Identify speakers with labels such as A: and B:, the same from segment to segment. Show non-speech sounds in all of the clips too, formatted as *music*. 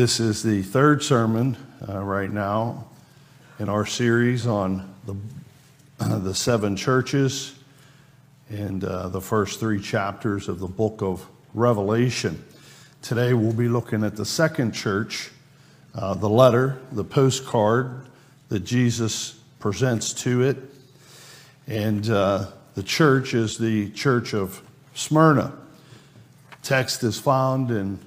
A: This is the third sermon uh, right now in our series on the, uh, *clears throat* the seven churches and uh, the first three chapters of the book of Revelation. Today we'll be looking at the second church, uh, the letter, the postcard that Jesus presents to it. And uh, the church is the church of Smyrna. Text is found in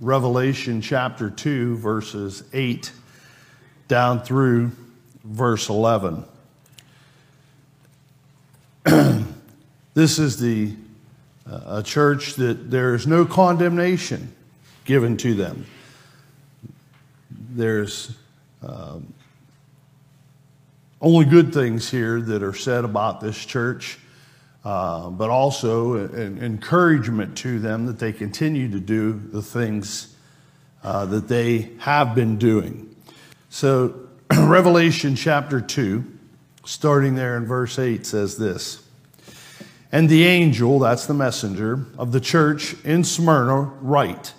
A: Revelation chapter 2, verses 8 down through verse 11. *clears throat* this is the uh, a church that there is no condemnation given to them. There's um, only good things here that are said about this church, uh, but also an encouragement to them that they continue to do the things uh, that they have been doing. So, *clears throat* Revelation chapter 2, starting there in verse 8, says this And the angel, that's the messenger, of the church in Smyrna, write,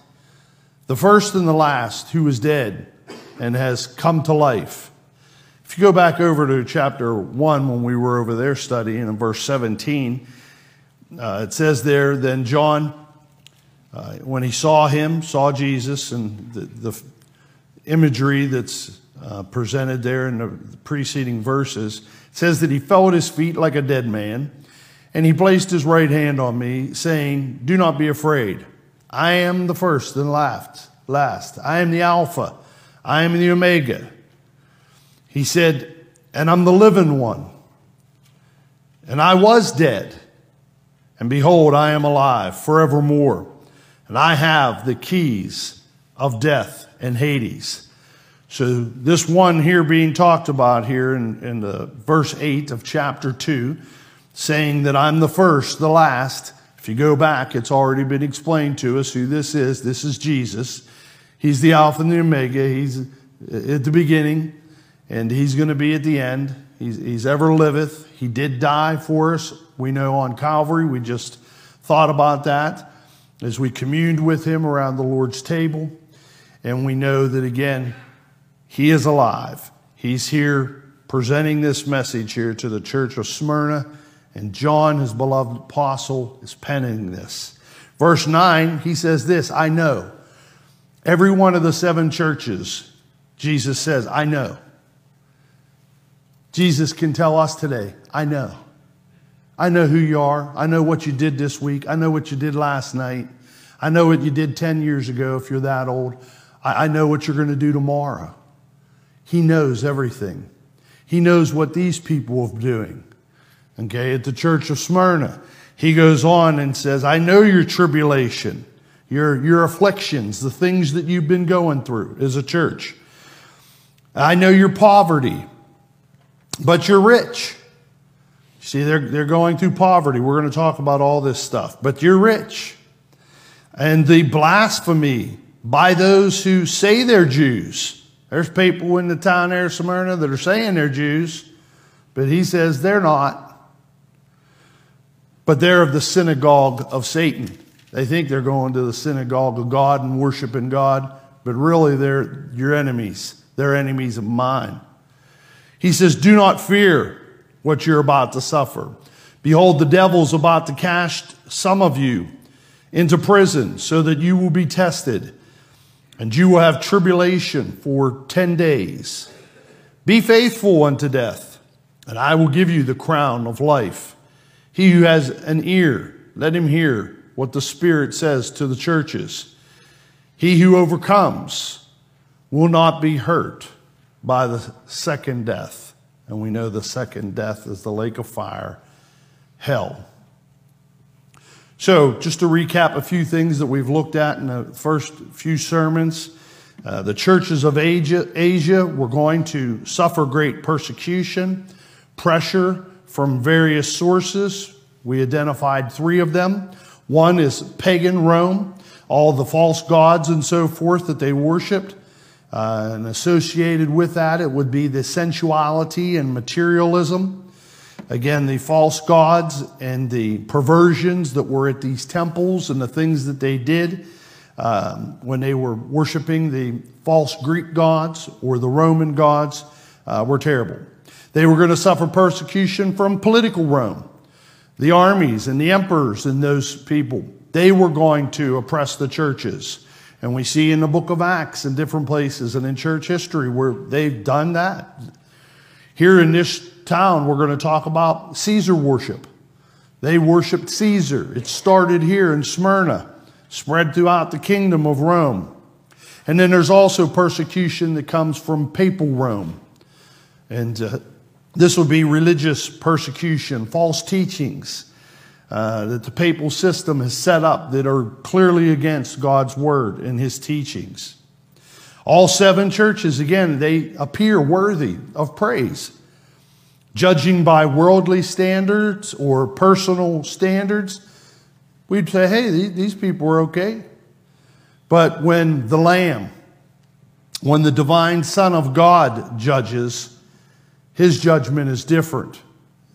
A: The first and the last who is dead and has come to life. If you go back over to chapter 1 when we were over there studying in verse 17, uh, it says there, then John, uh, when he saw him, saw Jesus, and the, the imagery that's uh, presented there in the preceding verses, says that he fell at his feet like a dead man, and he placed his right hand on me, saying, Do not be afraid. I am the first and last. Last. I am the Alpha. I am the Omega he said, And I'm the living one. And I was dead. And behold, I am alive forevermore. And I have the keys of death and Hades. So, this one here being talked about here in, in the verse 8 of chapter 2, saying that I'm the first, the last. If you go back, it's already been explained to us who this is. This is Jesus. He's the Alpha and the Omega. He's at the beginning, and he's going to be at the end. He's, he's ever liveth. He did die for us. We know on Calvary. We just thought about that as we communed with him around the Lord's table. And we know that again, he is alive. He's here presenting this message here to the church of Smyrna. And John, his beloved apostle, is penning this. Verse 9, he says this I know. Every one of the seven churches, Jesus says, I know. Jesus can tell us today, I know. I know who you are. I know what you did this week. I know what you did last night. I know what you did 10 years ago if you're that old. I, I know what you're going to do tomorrow. He knows everything. He knows what these people are doing. Okay, at the church of Smyrna, he goes on and says, I know your tribulation, your, your afflictions, the things that you've been going through as a church. I know your poverty but you're rich. See, they're, they're going through poverty. We're going to talk about all this stuff. But you're rich. And the blasphemy by those who say they're Jews. There's people in the town there, Smyrna, that are saying they're Jews, but he says they're not. But they're of the synagogue of Satan. They think they're going to the synagogue of God and worshiping God, but really they're your enemies. They're enemies of mine. He says, Do not fear what you're about to suffer. Behold, the devil's about to cast some of you into prison so that you will be tested, and you will have tribulation for 10 days. Be faithful unto death, and I will give you the crown of life. He who has an ear, let him hear what the Spirit says to the churches. He who overcomes will not be hurt by the second death. And we know the second death is the lake of fire, hell. So, just to recap a few things that we've looked at in the first few sermons. Uh, the churches of Asia, Asia were going to suffer great persecution, pressure from various sources. We identified three of them. One is pagan Rome, all the false gods and so forth that they worshiped. Uh, and associated with that, it would be the sensuality and materialism. Again, the false gods and the perversions that were at these temples and the things that they did. um, when they were worshiping the false Greek gods or the Roman gods uh, were terrible. They were going to suffer persecution from political Rome. The armies and the emperors and those people, they were going to oppress the churches. And we see in the book of Acts in different places and in church history where they've done that. Here in this town, we're going to talk about Caesar worship. They worshiped Caesar. It started here in Smyrna, spread throughout the kingdom of Rome. And then there's also persecution that comes from papal Rome. And uh, this would be religious persecution, false teachings uh, that the papal system has set up that are clearly against God's word and his teachings. All seven churches, again, they appear worthy of praise. Judging by worldly standards or personal standards, we'd say, hey, these people are okay. But when the Lamb, when the divine Son of God judges, his judgment is different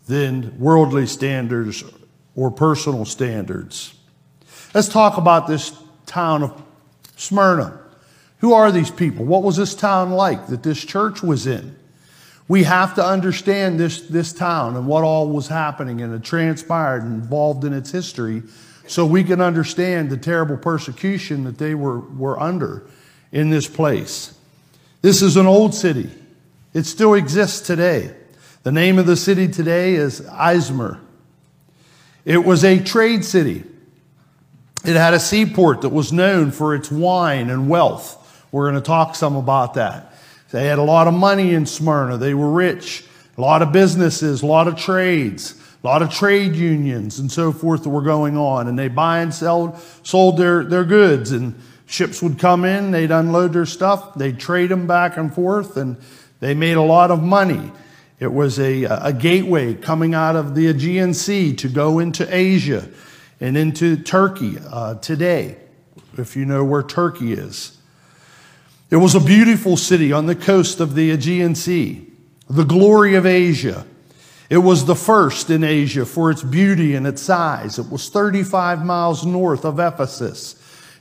A: than worldly standards or personal standards. Let's talk about this town of Smyrna. Who are these people? What was this town like that this church was in? We have to understand this, this town and what all was happening and it transpired and involved in its history so we can understand the terrible persecution that they were, were under in this place. This is an old city. It still exists today. The name of the city today is Izmir. It was a trade city. It had a seaport that was known for its wine and wealth. We're going to talk some about that. They had a lot of money in Smyrna. They were rich. A lot of businesses, a lot of trades a lot of trade unions and so forth that were going on. And they buy and sell, sold their, their goods. And ships would come in, they'd unload their stuff, they'd trade them back and forth, and they made a lot of money. It was a, a gateway coming out of the Aegean Sea to go into Asia and into Turkey uh, today, if you know where Turkey is. It was a beautiful city on the coast of the Aegean Sea, the glory of Asia. It was the first in Asia for its beauty and its size. It was 35 miles north of Ephesus.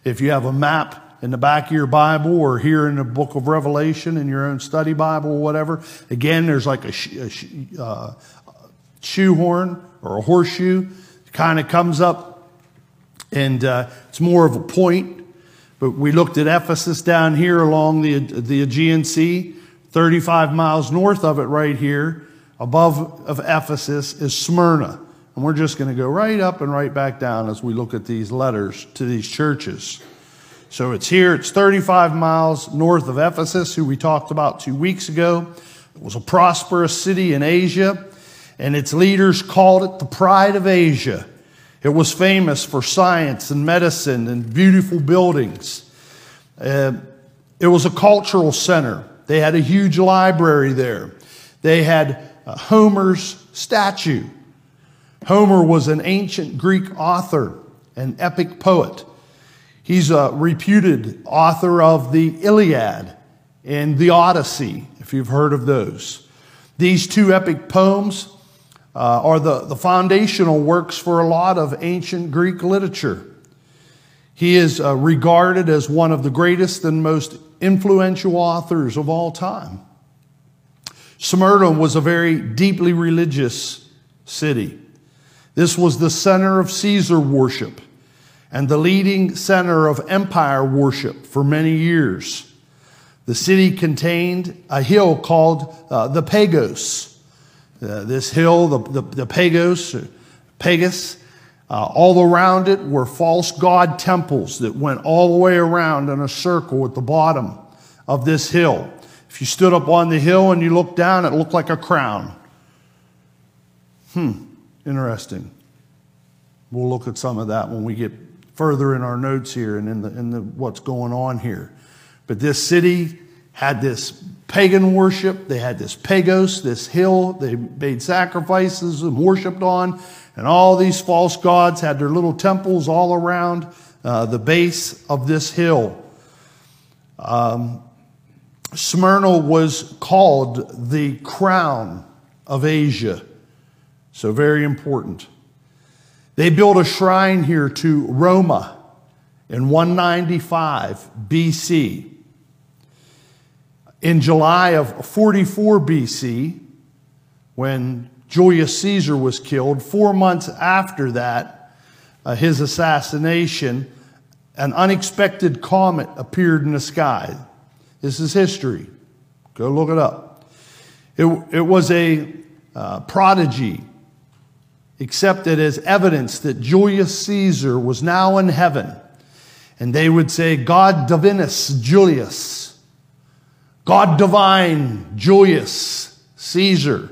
A: If you have a map in the back of your Bible or here in the book of Revelation in your own study Bible or whatever, again, there's like a, a uh, shoehorn or a horseshoe. Kind of comes up and uh, it's more of a point. But we looked at Ephesus down here along the, the Aegean Sea, 35 miles north of it right here above of Ephesus is Smyrna. And we're just going to go right up and right back down as we look at these letters to these churches. So it's here, it's 35 miles north of Ephesus, who we talked about two weeks ago. It was a prosperous city in Asia, and its leaders called it the pride of Asia. It was famous for science and medicine and beautiful buildings. Uh, it was a cultural center. They had a huge library there. They had uh, Homer's statue. Homer was an ancient Greek author, an epic poet. He's a reputed author of the Iliad and the Odyssey, if you've heard of those. These two epic poems uh, are the, the foundational works for a lot of ancient Greek literature. He is uh, regarded as one of the greatest and most influential authors of all time. Smyrna was a very deeply religious city. This was the center of Caesar worship and the leading center of empire worship for many years. The city contained a hill called uh, the Pagos. Uh, this hill, the, the, the Pagos, uh, Pagus, uh, all around it were false god temples that went all the way around in a circle at the bottom of this hill. If you stood up on the hill and you looked down, it looked like a crown. Hmm, interesting. We'll look at some of that when we get further in our notes here and in, the, in the, what's going on here. But this city had this pagan worship. They had this Pagos, this hill they made sacrifices and worshiped on. And all these false gods had their little temples all around uh, the base of this hill. Um, Smyrna was called the crown of Asia. So, very important. They built a shrine here to Roma in 195 BC. In July of 44 BC, when Julius Caesar was killed, four months after that, uh, his assassination, an unexpected comet appeared in the sky. This is history. Go look it up. It, it was a uh, prodigy accepted as evidence that Julius Caesar was now in heaven. And they would say, God divinus Julius, God divine Julius Caesar.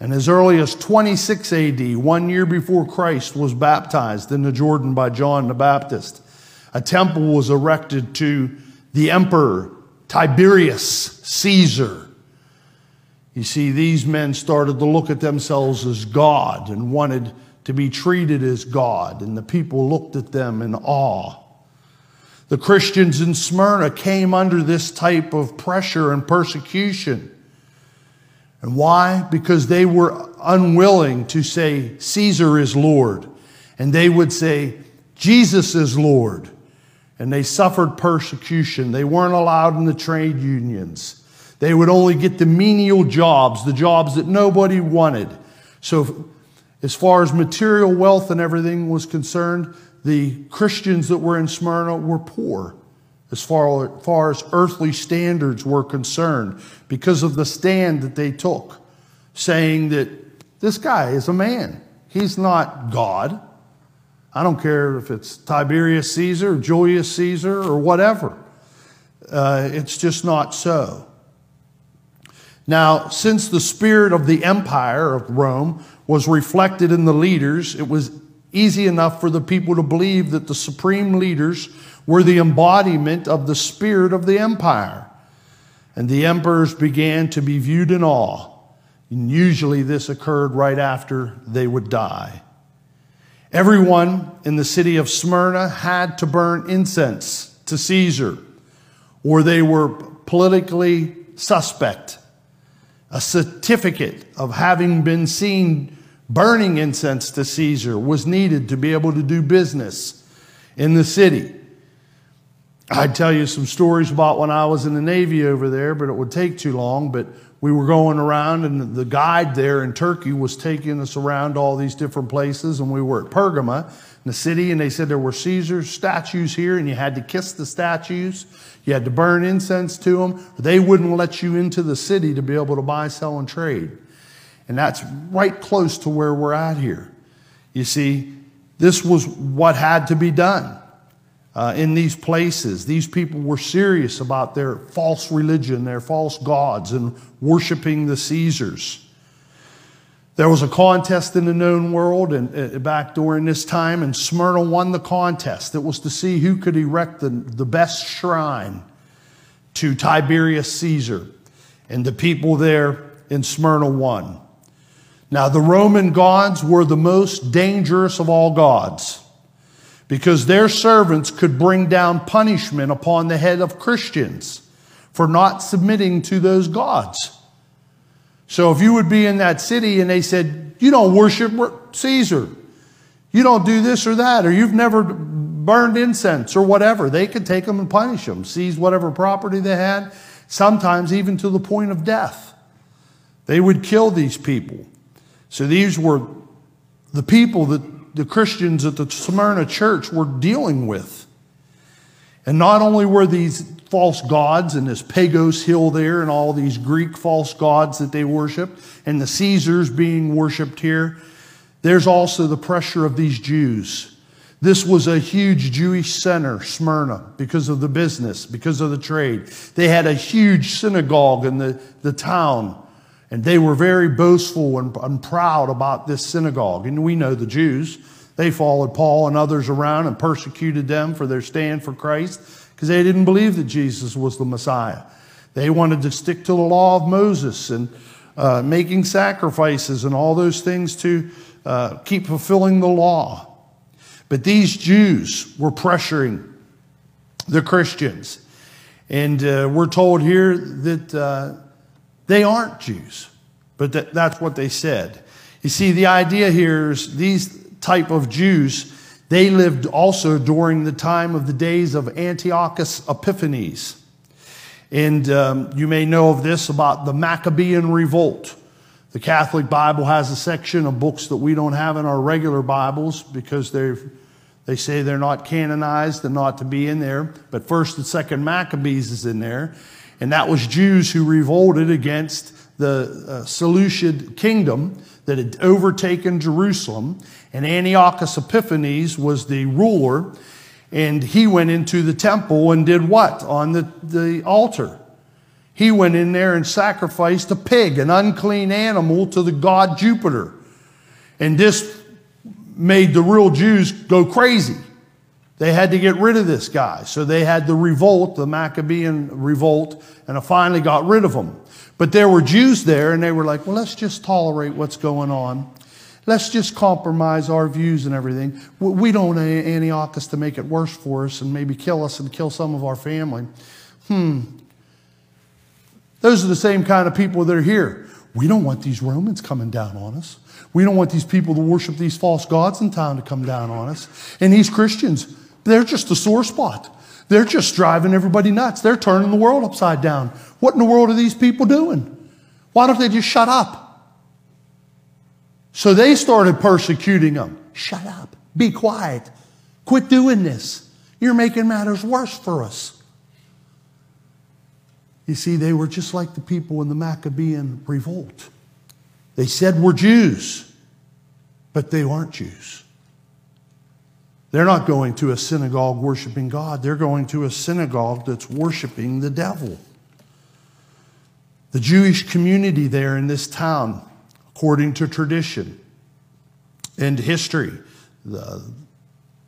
A: And as early as 26 AD, one year before Christ was baptized in the Jordan by John the Baptist, a temple was erected to the emperor Tiberius Caesar. You see, these men started to look at themselves as God and wanted to be treated as God, and the people looked at them in awe. The Christians in Smyrna came under this type of pressure and persecution. And why? Because they were unwilling to say, Caesar is Lord. And they would say, Jesus is Lord and they suffered persecution. They weren't allowed in the trade unions. They would only get the menial jobs, the jobs that nobody wanted. So, as far as material wealth and everything was concerned, the Christians that were in Smyrna were poor as far, as far as earthly standards were concerned because of the stand that they took, saying that this guy is a man. He's not God. I don't care if it's Tiberius Caesar, Julius Caesar, or whatever. Uh, it's just not so. Now, since the spirit of the empire of Rome was reflected in the leaders, it was easy enough for the people to believe that the supreme leaders were the embodiment of the spirit of the empire. And the emperors began to be viewed in awe. And usually this occurred right after they would die. Everyone in the city of Smyrna had to burn incense to Caesar, or they were politically suspect. A certificate of having been seen burning incense to Caesar was needed to be able to do business in the city. I'd tell you some stories about when I was in the Navy over there, but it would take too long. But we were going around, and the guide there in Turkey was taking us around all these different places. And we were at Pergama, in the city, and they said there were Caesar statues here, and you had to kiss the statues. You had to burn incense to them. They wouldn't let you into the city to be able to buy, sell, and trade. And that's right close to where we're at here. You see, this was what had to be done uh, in these places. These people were serious about their false religion, their false gods, and worshiping the Caesars. There was a contest in the known world and uh, back during this time, and Smyrna won the contest. It was to see who could erect the, the best shrine to Tiberius Caesar. And the people there in Smyrna won. Now, the Roman gods were the most dangerous of all gods because their servants could bring down punishment upon the head of Christians for not submitting to those gods. So if you would be in that city and they said, You don't worship Caesar, you don't do this or that, or you've never burned incense or whatever, they could take them and punish them, seize whatever property they had, sometimes even to the point of death. They would kill these people. So these were the people that the Christians at the Smyrna church were dealing with. And not only were these false gods and this Pagos hill there and all these Greek false gods that they worshiped and the Caesars being worshiped here, there's also the pressure of these Jews. This was a huge Jewish center, Smyrna, because of the business, because of the trade. They had a huge synagogue in the, the town. And they were very boastful and, and proud about this synagogue. And we know the Jews. They followed Paul and others around and persecuted them for their stand for Christ because they didn't believe that Jesus was the Messiah. They wanted to stick to the law of Moses and uh, making sacrifices and all those things to uh, keep fulfilling the law. But these Jews were pressuring the Christians. And uh, we're told here that uh, they aren't Jews, but that, that's what they said. You see, the idea here is these type of Jews, They lived also during the time of the days of Antiochus Epiphanes. And um, you may know of this about the Maccabean revolt. The Catholic Bible has a section of books that we don't have in our regular Bibles because they they say they're not canonized and not to be in there. But first and second Maccabees is in there. And that was Jews who revolted against the uh, Seleucid kingdom that had overtaken Jerusalem. And Antiochus Epiphanes was the ruler. And he went into the temple and did what on the, the altar? He went in there and sacrificed a pig, an unclean animal, to the god Jupiter. And this made the real Jews go crazy. They had to get rid of this guy. So they had the revolt, the Maccabean revolt, and finally got rid of him. But there were Jews there, and they were like, well, let's just tolerate what's going on. Let's just compromise our views and everything. We don't want Antiochus to make it worse for us and maybe kill us and kill some of our family. Hmm. Those are the same kind of people that are here. We don't want these Romans coming down on us. We don't want these people to worship these false gods in town to come down on us. And these Christians, they're just a sore spot. They're just driving everybody nuts. They're turning the world upside down. What in the world are these people doing? Why don't they just shut up? So they started persecuting them. Shut up. Be quiet. Quit doing this. You're making matters worse for us. You see, they were just like the people in the Maccabean revolt. They said we're Jews, but they aren't Jews. They're not going to a synagogue worshiping God, they're going to a synagogue that's worshiping the devil. The Jewish community there in this town, according to tradition and history, the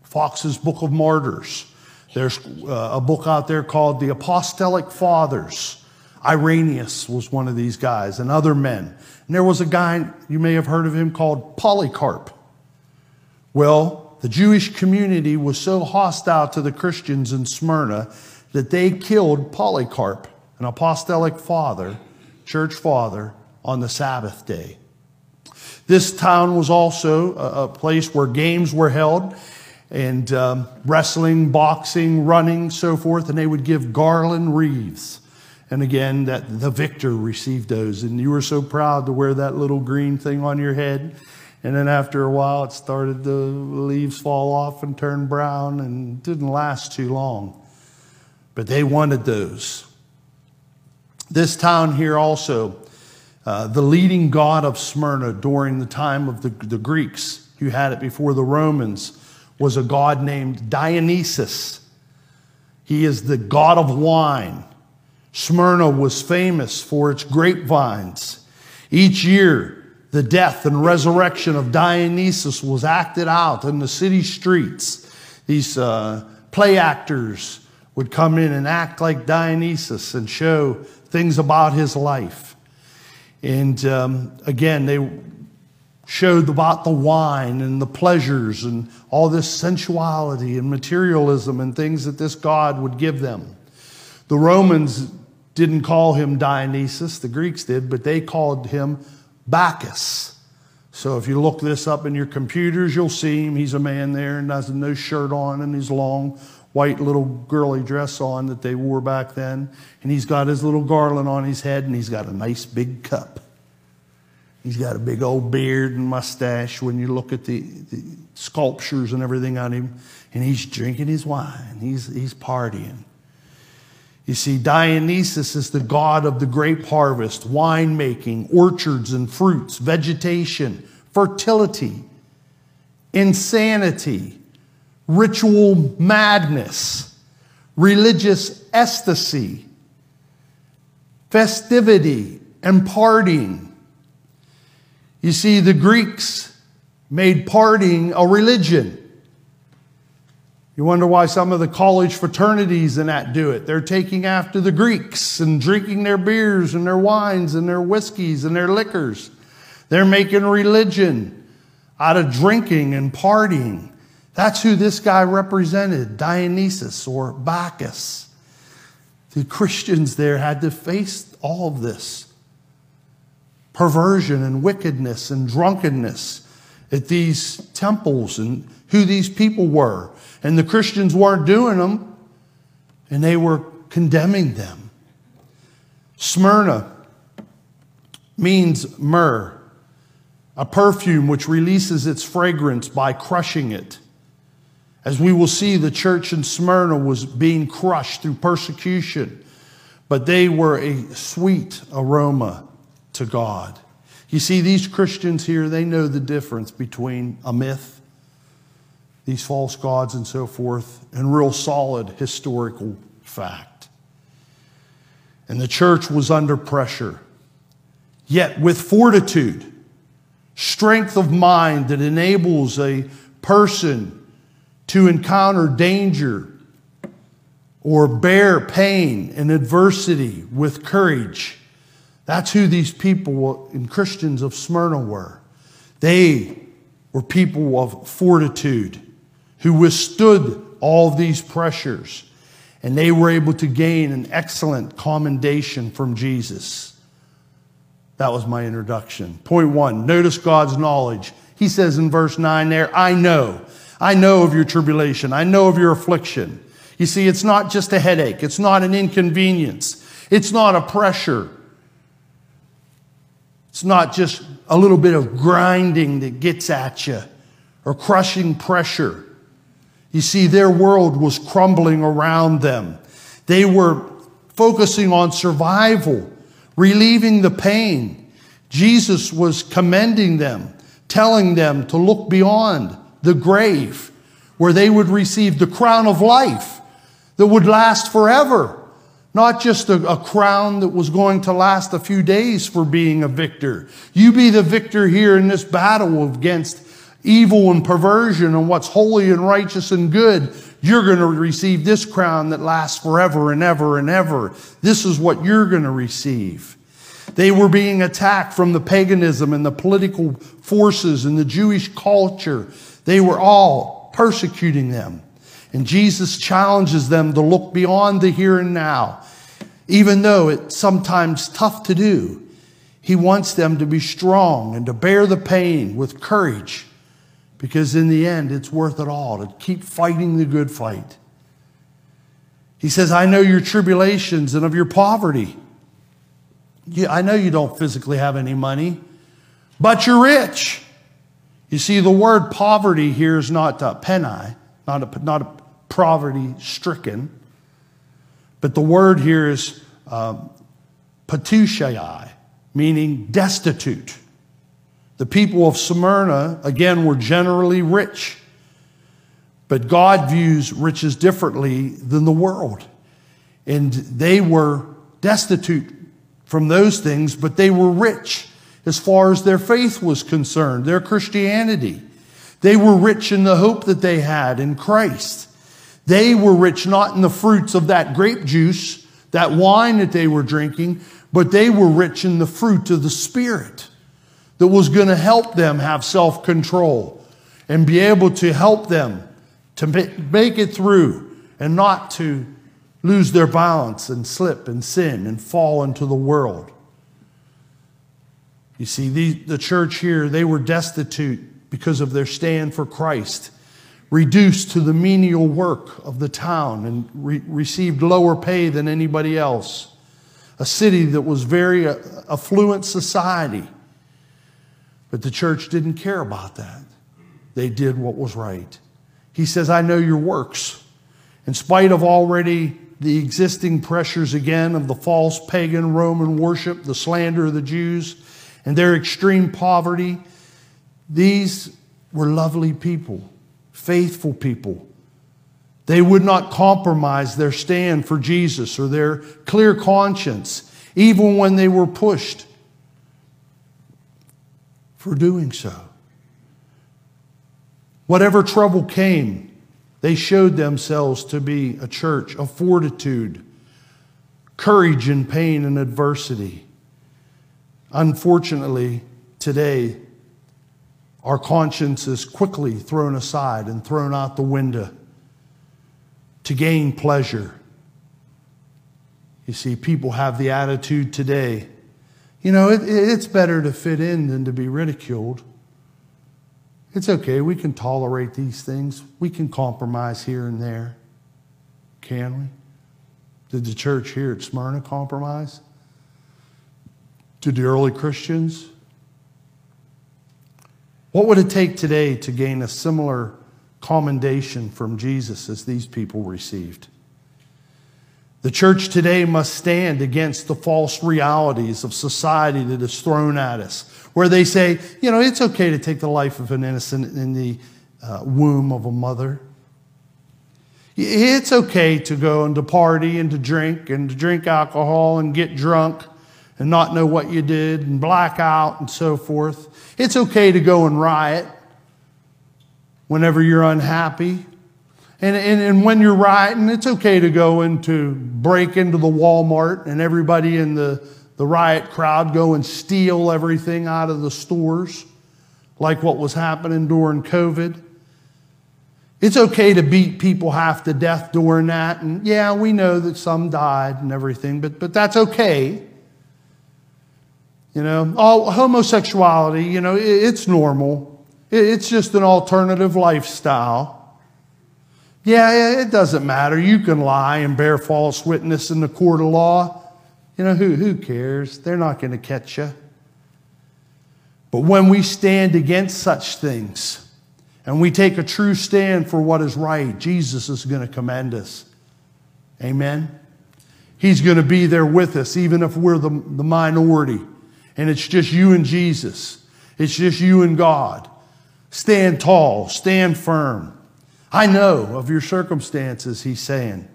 A: Fox's Book of Martyrs, there's uh, a book out there called The Apostolic Fathers. Irenaeus was one of these guys, and other men. And there was a guy, you may have heard of him, called Polycarp. Well, the Jewish community was so hostile to the Christians in Smyrna that they killed Polycarp, an apostolic father, church father, on the Sabbath day. This town was also a, place where games were held and um, wrestling, boxing, running, so forth, and they would give garland wreaths. And again, that the victor received those, and you were so proud to wear that little green thing on your head. And then after a while, it started the leaves fall off and turn brown and didn't last too long. But they wanted those. This town here also, uh, the leading god of Smyrna during the time of the, the Greeks, who had it before the Romans, was a god named Dionysus. He is the god of wine. Smyrna was famous for its grapevines. Each year, the death and resurrection of Dionysus was acted out in the city streets. These uh, play actors would come in and act like Dionysus and show things about his life. And um, again, they showed about the wine and the pleasures and all this sensuality and materialism and things that this God would give them. The Romans didn't call him Dionysus, the Greeks did, but they called him Bacchus. So if you look this up in your computers, you'll see him. He's a man there and has no shirt on and his long white little girly dress on that they wore back then. And he's got his little garland on his head and he's got a nice big cup. He's got a big old beard and mustache when you look at the, the sculptures and everything on him. And he's drinking his wine. He's, he's partying. You see, Dionysus is the god of the grape harvest, winemaking, orchards and fruits, vegetation, fertility, insanity, ritual madness, religious ecstasy, festivity, and partying. You see, the Greeks made partying a religion. You wonder why some of the college fraternities and that do it. They're taking after the Greeks and drinking their beers and their wines and their whiskeys and their liquors. They're making religion out of drinking and partying. That's who this guy represented Dionysus or Bacchus. The Christians there had to face all of this perversion and wickedness and drunkenness at these temples and who these people were. And the Christians weren't doing them, and they were condemning them. Smyrna means myrrh, a perfume which releases its fragrance by crushing it. As we will see, the church in Smyrna was being crushed through persecution, but they were a sweet aroma to God. You see, these Christians here, they know the difference between a myth, these false gods and so forth, and real solid historical fact. And the church was under pressure, yet with fortitude, strength of mind that enables a person to encounter danger or bear pain and adversity with courage that's who these people and Christians of Smyrna were. They were people of fortitude who withstood all these pressures, and they were able to gain an excellent commendation from Jesus. That was my introduction. Point one notice God's knowledge. He says in verse 9 there, I know. I know of your tribulation. I know of your affliction. You see, it's not just a headache, it's not an inconvenience, it's not a pressure. It's not just a little bit of grinding that gets at you or crushing pressure. You see, their world was crumbling around them. They were focusing on survival, relieving the pain. Jesus was commending them, telling them to look beyond the grave, where they would receive the crown of life that would last forever. Not just a, a, crown that was going to last a few days for being a victor. You be the victor here in this battle against evil and perversion and what's holy and righteous and good. You're going to receive this crown that lasts forever and ever and ever. This is what you're going to receive. They were being attacked from the paganism and the political forces and the Jewish culture. They were all persecuting them. And Jesus challenges them to look beyond the here and now. Even though it's sometimes tough to do, he wants them to be strong and to bear the pain with courage because in the end, it's worth it all to keep fighting the good fight. He says, I know your tribulations and of your poverty. I know you don't physically have any money, but you're rich. You see, the word poverty here is not uh, penia, not a, not a poverty stricken. But the word here is um, meaning destitute. The people of Smyrna, again, were generally rich. But God views riches differently than the world. And they were destitute from those things, but they were rich as far as their faith was concerned, their Christianity. They were rich in the hope that they had in Christ. They were rich not in the fruits of that grape juice, that wine that they were drinking, but they were rich in the fruit of the Spirit that was going to help them have self control and be able to help them to make it through and not to lose their balance and slip and sin and fall into the world. You see, the, the church here, they were destitute because of their stand for Christ reduced to the menial work of the town and re- received lower pay than anybody else. A city that was very uh, affluent society. But the church didn't care about that. They did what was right. He says, I know your works. In spite of already the existing pressures again of the false pagan Roman worship, the slander of the Jews, and their extreme poverty, these were lovely people faithful people. They would not compromise their stand for Jesus or their clear conscience, even when they were pushed for doing so. Whatever trouble came, they showed themselves to be a church of fortitude, courage in pain and adversity. Unfortunately, today, our conscience is quickly thrown aside and thrown out the window to gain pleasure. You see, people have the attitude today you know, it, it's better to fit in than to be ridiculed. It's okay. We can tolerate these things. We can compromise here and there. Can we? Did the church here at Smyrna compromise? Did the early Christians? What would it take today to gain a similar commendation from Jesus as these people received? The church today must stand against the false realities of society that is thrown at us, where they say, you know, it's okay to take the life of an innocent in the uh, womb of a mother. It's okay to go and to party and to drink and to drink alcohol and get drunk and not know what you did and black out and so forth. It's okay to go and riot whenever you're unhappy. And, and, and when you're rioting, it's okay to go into break into the Walmart and everybody in the, the riot crowd go and steal everything out of the stores, like what was happening during COVID. It's okay to beat people half to death during that. And yeah, we know that some died and everything, but, but that's okay. You know, all homosexuality, you know, it's normal. It's just an alternative lifestyle. Yeah, it doesn't matter. You can lie and bear false witness in the court of law. You know, who, who cares? They're not going to catch you. But when we stand against such things and we take a true stand for what is right, Jesus is going to commend us. Amen? He's going to be there with us, even if we're the, the minority and it's just you and Jesus. It's just you and God. Stand tall, stand firm. I know of your circumstances, he's saying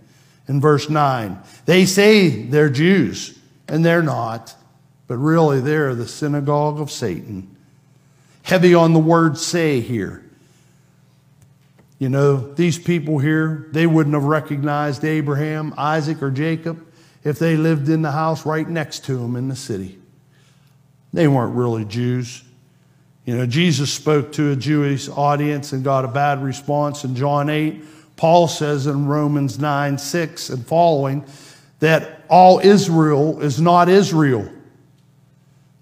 A: in verse 9. They say they're Jews, and they're not, but really they're the synagogue of Satan. Heavy on the word say here. You know, these people here, they wouldn't have recognized Abraham, Isaac, or Jacob if they lived in the house right next to them in the city. They weren't really Jews. You know, Jesus spoke to a Jewish audience and got a bad response in John 8. Paul says in Romans 9 6 and following that all Israel is not Israel.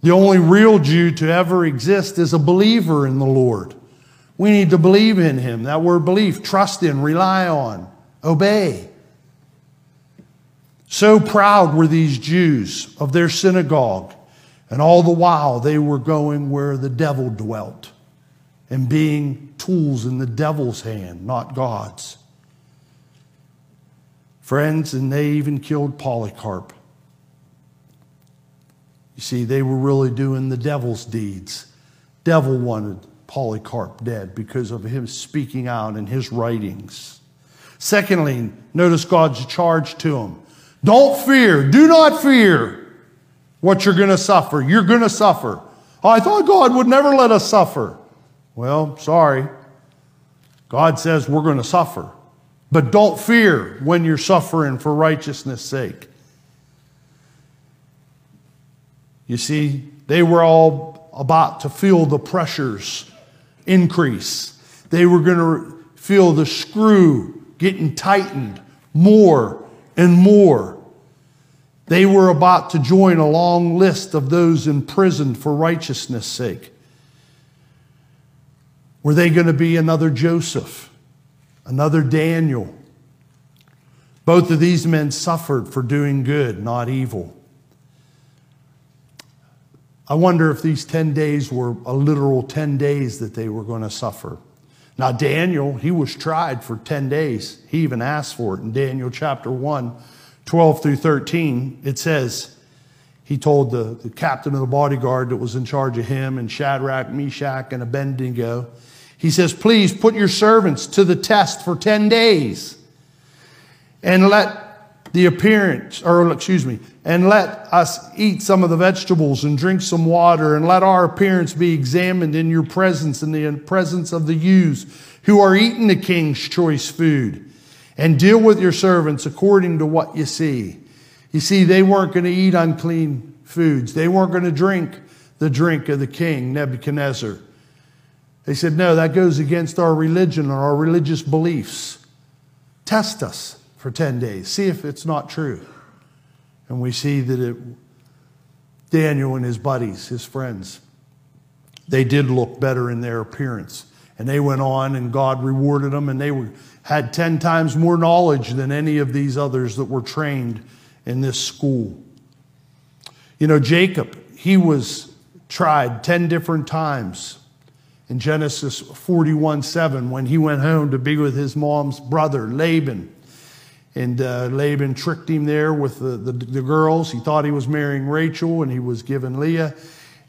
A: The only real Jew to ever exist is a believer in the Lord. We need to believe in him. That word belief, trust in, rely on, obey. So proud were these Jews of their synagogue and all the while, they were going where the devil dwelt and being tools in the devil's hand, not God's. Friends, and they even killed Polycarp. You see, they were really doing the devil's deeds. Devil wanted Polycarp dead because of him speaking out in his writings. Secondly, notice God's charge to him. Don't fear. Do not fear what you're going to suffer. You're going to suffer. I thought God would never let us suffer. Well, sorry. God says we're going to suffer. But don't fear when you're suffering for righteousness' sake. You see, they were all about to feel the pressures increase. They were going to feel the screw getting tightened more and more. They were about to join a long list of those imprisoned for righteousness' sake. Were they going to be another Joseph, another Daniel? Both of these men suffered for doing good, not evil. I wonder if these 10 days were a literal 10 days that they were going to suffer. Now, Daniel, he was tried for 10 days. He even asked for it in Daniel chapter 1 12 through 13, it says, he told the, the captain of the bodyguard that was in charge of him and Shadrach, Meshach, and Abednego, he says, Please put your servants to the test for 10 days and let the appearance, or excuse me, and let us eat some of the vegetables and drink some water, and let our appearance be examined in your presence, in the presence of the youths who are eating the king's choice food and deal with your servants according to what you see. You see, they weren't going to eat unclean foods, they weren't going to drink the drink of the king, Nebuchadnezzar. They said, No, that goes against our religion or our religious beliefs. Test us for 10 days, see if it's not true. And we see that it, Daniel and his buddies, his friends, they did look better in their appearance. And they went on, and God rewarded them, and they were, had 10 times more knowledge than any of these others that were trained in this school. You know, Jacob, he was tried 10 different times in Genesis 41 7 when he went home to be with his mom's brother, Laban. And uh, Laban tricked him there with the, the, the, girls. He thought he was marrying Rachel and he was given Leah.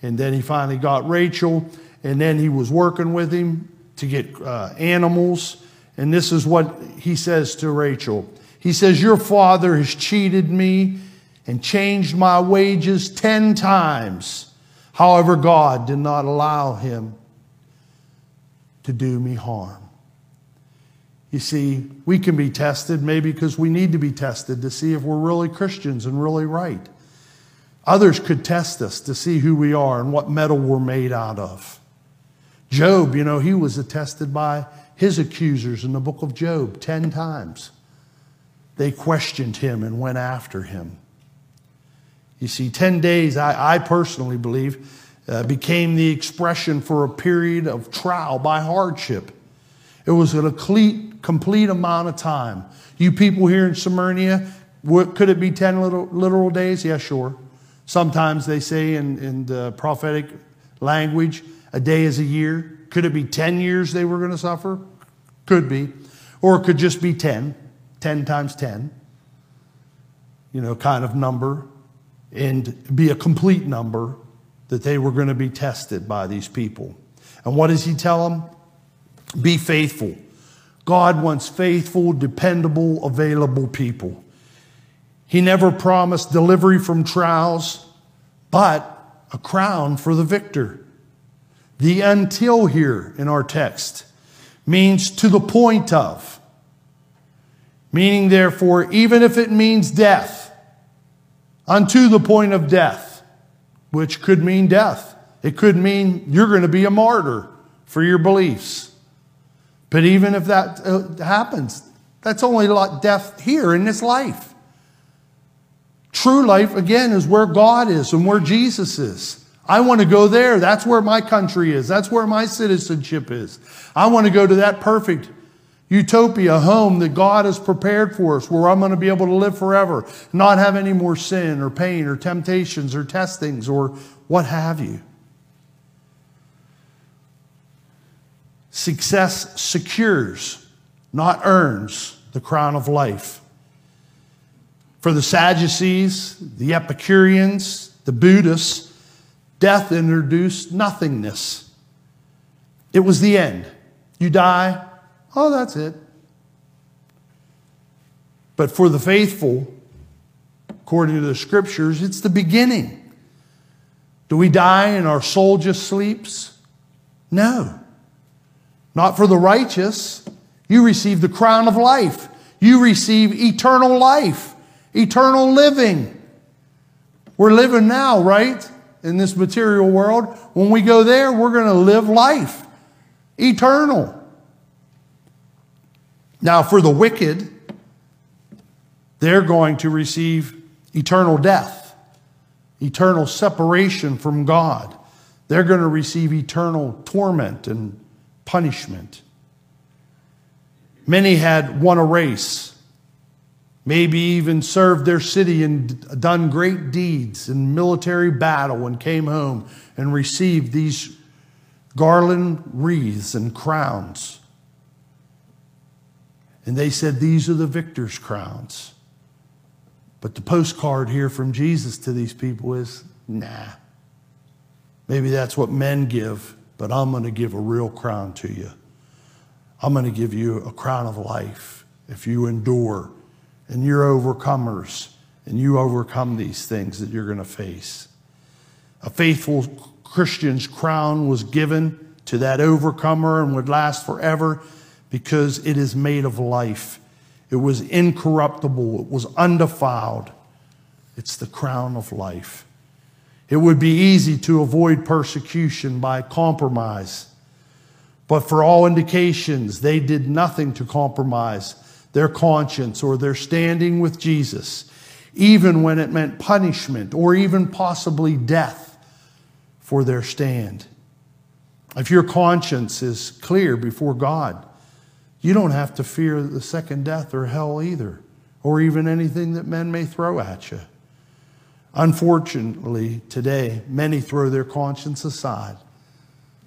A: And then he finally got Rachel. And then he was working with him to get uh, animals. And this is what he says to Rachel He says, Your father has cheated me and changed my wages 10 times. However, God did not allow him to do me harm. You see, we can be tested maybe because we need to be tested to see if we're really Christians and really right. Others could test us to see who we are and what metal we're made out of. Job, you know, he was attested by his accusers in the book of Job 10 times. They questioned him and went after him. You see, 10 days, I, I personally believe, uh, became the expression for a period of trial by hardship. It was a complete, complete amount of time. You people here in Smyrna, what, could it be 10 literal, literal days? Yeah, sure. Sometimes they say in, in the prophetic language, a day is a year. Could it be 10 years they were going to suffer? Could be. Or it could just be 10, 10 times 10, you know, kind of number, and be a complete number that they were going to be tested by these people. And what does he tell them? Be faithful. God wants faithful, dependable, available people. He never promised delivery from trials, but a crown for the victor. The until here in our text means to the point of, meaning, therefore, even if it means death, unto the point of death, which could mean death. It could mean you're going to be a martyr for your beliefs. But even if that uh, happens, that's only death here in this life. True life, again, is where God is and where Jesus is. I want to go there. That's where my country is. That's where my citizenship is. I want to go to that perfect utopia home that God has prepared for us where I'm going to be able to live forever, not have any more sin or pain or temptations or testings or what have you. Success secures, not earns, the crown of life. For the Sadducees, the Epicureans, the Buddhists, death introduced nothingness. It was the end. You die, oh, that's it. But for the faithful, according to the scriptures, it's the beginning. Do we die and our soul just sleeps? No. Not for the righteous. You receive the crown of life. You receive eternal life, eternal living. We're living now, right? In this material world. When we go there, we're going to live life, eternal. Now, for the wicked, they're going to receive eternal death, eternal separation from God. They're going to receive eternal torment and punishment. Many had won a race, maybe even served their city and done great deeds in military battle and came home and received these garland wreaths and crowns. And they said, These are the victor's crowns. But the postcard here from Jesus to these people is, Nah. Maybe that's what men give, but I'm going to give a real crown to you. I'm going to give you a crown of life if you endure and you're overcomers and you overcome these things that you're going to face. A faithful Christian's crown was given to that overcomer and would last forever because it is made of life. It was incorruptible, it was undefiled. It's the crown of life. It would be easy to avoid persecution by compromise. But for all indications, they did nothing to compromise their conscience or their standing with Jesus, even when it meant punishment or even possibly death for their stand. if your conscience is clear before God, you don't have to fear the second death or hell either, or even anything that men may throw at you. Unfortunately, today, many throw their conscience aside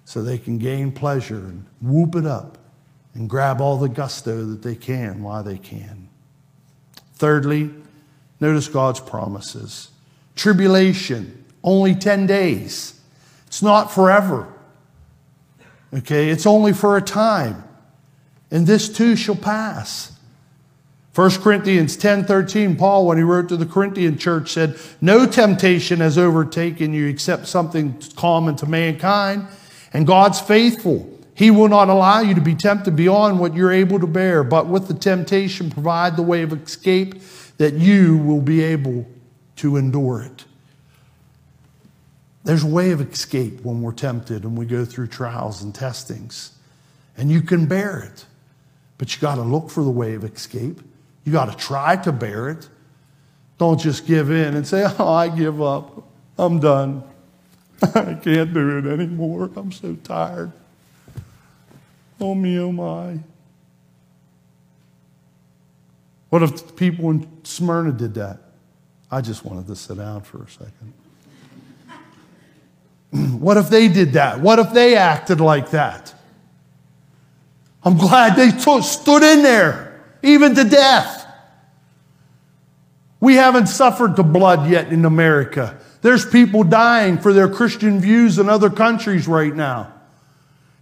A: so they can gain pleasure and whoop it up and grab all the gusto that they can while they can. Thirdly, notice God's promises. Tribulation, only 10 days. It's not forever. Okay, it's only for a time. And this too shall pass. 1 Corinthians 10:13 Paul when he wrote to the Corinthian church said, "No temptation has overtaken you except something common to mankind, and God's faithful. He will not allow you to be tempted beyond what you're able to bear, but with the temptation provide the way of escape that you will be able to endure it." There's a way of escape when we're tempted and we go through trials and testings. And you can bear it. But you got to look for the way of escape. You got to try to bear it. Don't just give in and say, *laughs* Oh, I give up. I'm done. *laughs* I can't do it anymore. I'm so tired. Oh, me, oh, my. What if people in Smyrna did that? I just wanted to sit down for a second. *clears throat* what if they did that? What if they acted like that? I'm glad they t- stood in there even to death. We haven't suffered the blood yet in America. There's people dying for their Christian views in other countries right now,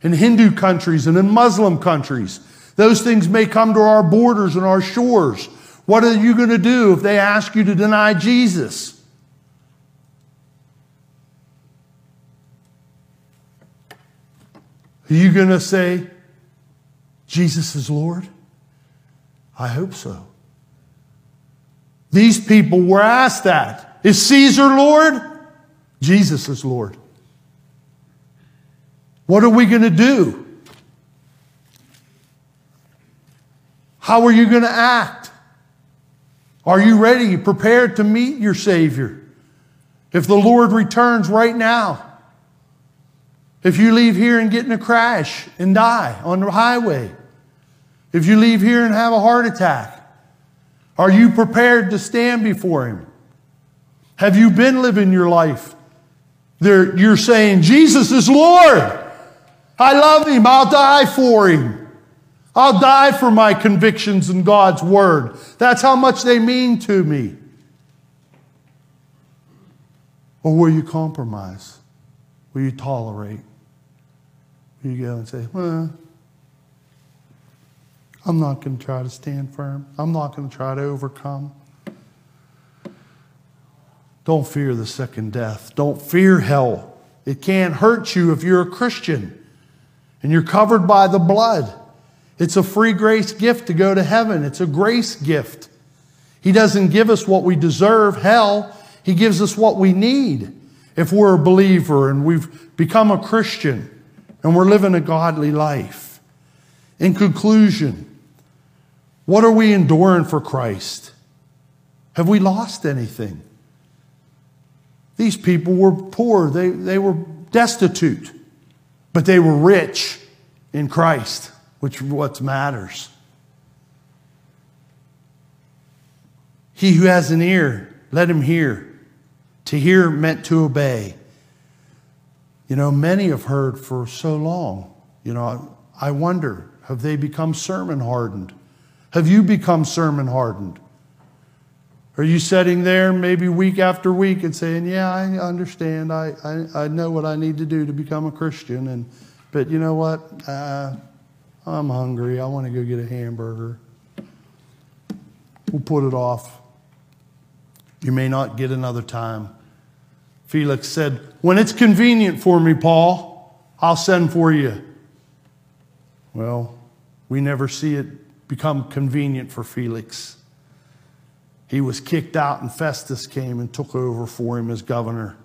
A: in Hindu countries and in Muslim countries. Those things may come to our borders and our shores. What are you going to do if they ask you to deny Jesus? Are you going to say, Jesus is Lord? I hope so. These people were asked that. Is Caesar Lord? Jesus is Lord. What are we going to do? How are you going to act? Are you ready, prepared to meet your Savior? If the Lord returns right now, if you leave here and get in a crash and die on the highway, if you leave here and have a heart attack, are you prepared to stand before Him? Have you been living your life? There, you're saying, Jesus is Lord. I love Him. I'll die for Him. I'll die for my convictions in God's Word. That's how much they mean to me. Or will you compromise? Will you tolerate? Will you go and say, well, I'm not going to try to stand firm. I'm not going to try to overcome. Don't fear the second death. Don't fear hell. It can't hurt you if you're a Christian and you're covered by the blood. It's a free grace gift to go to heaven. It's a grace gift. He doesn't give us what we deserve, hell. He gives us what we need if we're a believer and we've become a Christian and we're living a godly life. In conclusion, what are we enduring for Christ? Have we lost anything? These people were poor, they, they were destitute, but they were rich in Christ, which what matters. He who has an ear, let him hear. To hear meant to obey. You know, many have heard for so long. You know, I wonder, have they become sermon hardened? Have you become sermon hardened? Are you sitting there maybe week after week and saying, Yeah, I understand. I, I, I know what I need to do to become a Christian. And, but you know what? Uh, I'm hungry. I want to go get a hamburger. We'll put it off. You may not get another time. Felix said, When it's convenient for me, Paul, I'll send for you. Well, we never see it become convenient for Felix. He was kicked out, and Festus came and took over for him as governor.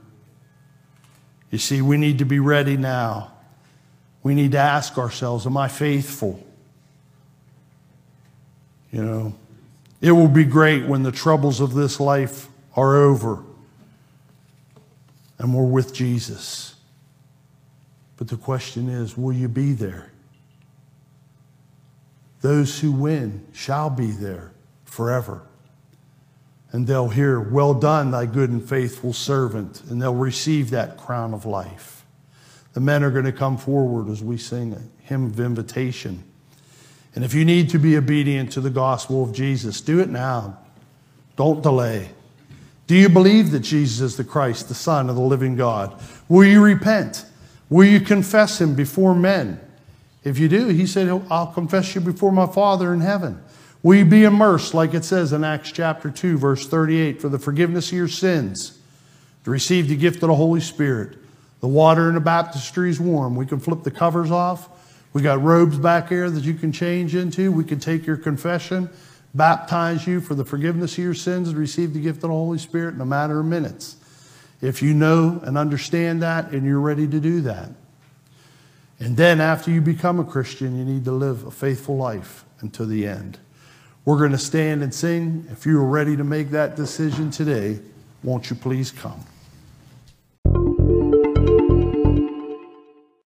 A: You see, we need to be ready now. We need to ask ourselves, Am I faithful? You know, it will be great when the troubles of this life are over and we're with Jesus. But the question is will you be there? Those who win shall be there forever. And they'll hear, Well done, thy good and faithful servant, and they'll receive that crown of life. The men are going to come forward as we sing a hymn of invitation. And if you need to be obedient to the gospel of Jesus, do it now. Don't delay. Do you believe that Jesus is the Christ, the Son of the living God? Will you repent? Will you confess him before men? If you do, he said, I'll confess you before my Father in heaven. You be immersed, like it says in Acts chapter 2, verse 38, for the forgiveness of your sins, to receive the gift of the Holy Spirit? The water in the baptistry is warm. We can flip the covers off. We got robes back here that you can change into. We can take your confession, baptize you for the forgiveness of your sins, and receive the gift of the Holy Spirit in a matter of minutes. If you know and understand that and you're ready to do that. And then after you become a Christian, you need to live a faithful life until the end. We're going to stand and sing. If you are ready to make that decision today, won't you please come?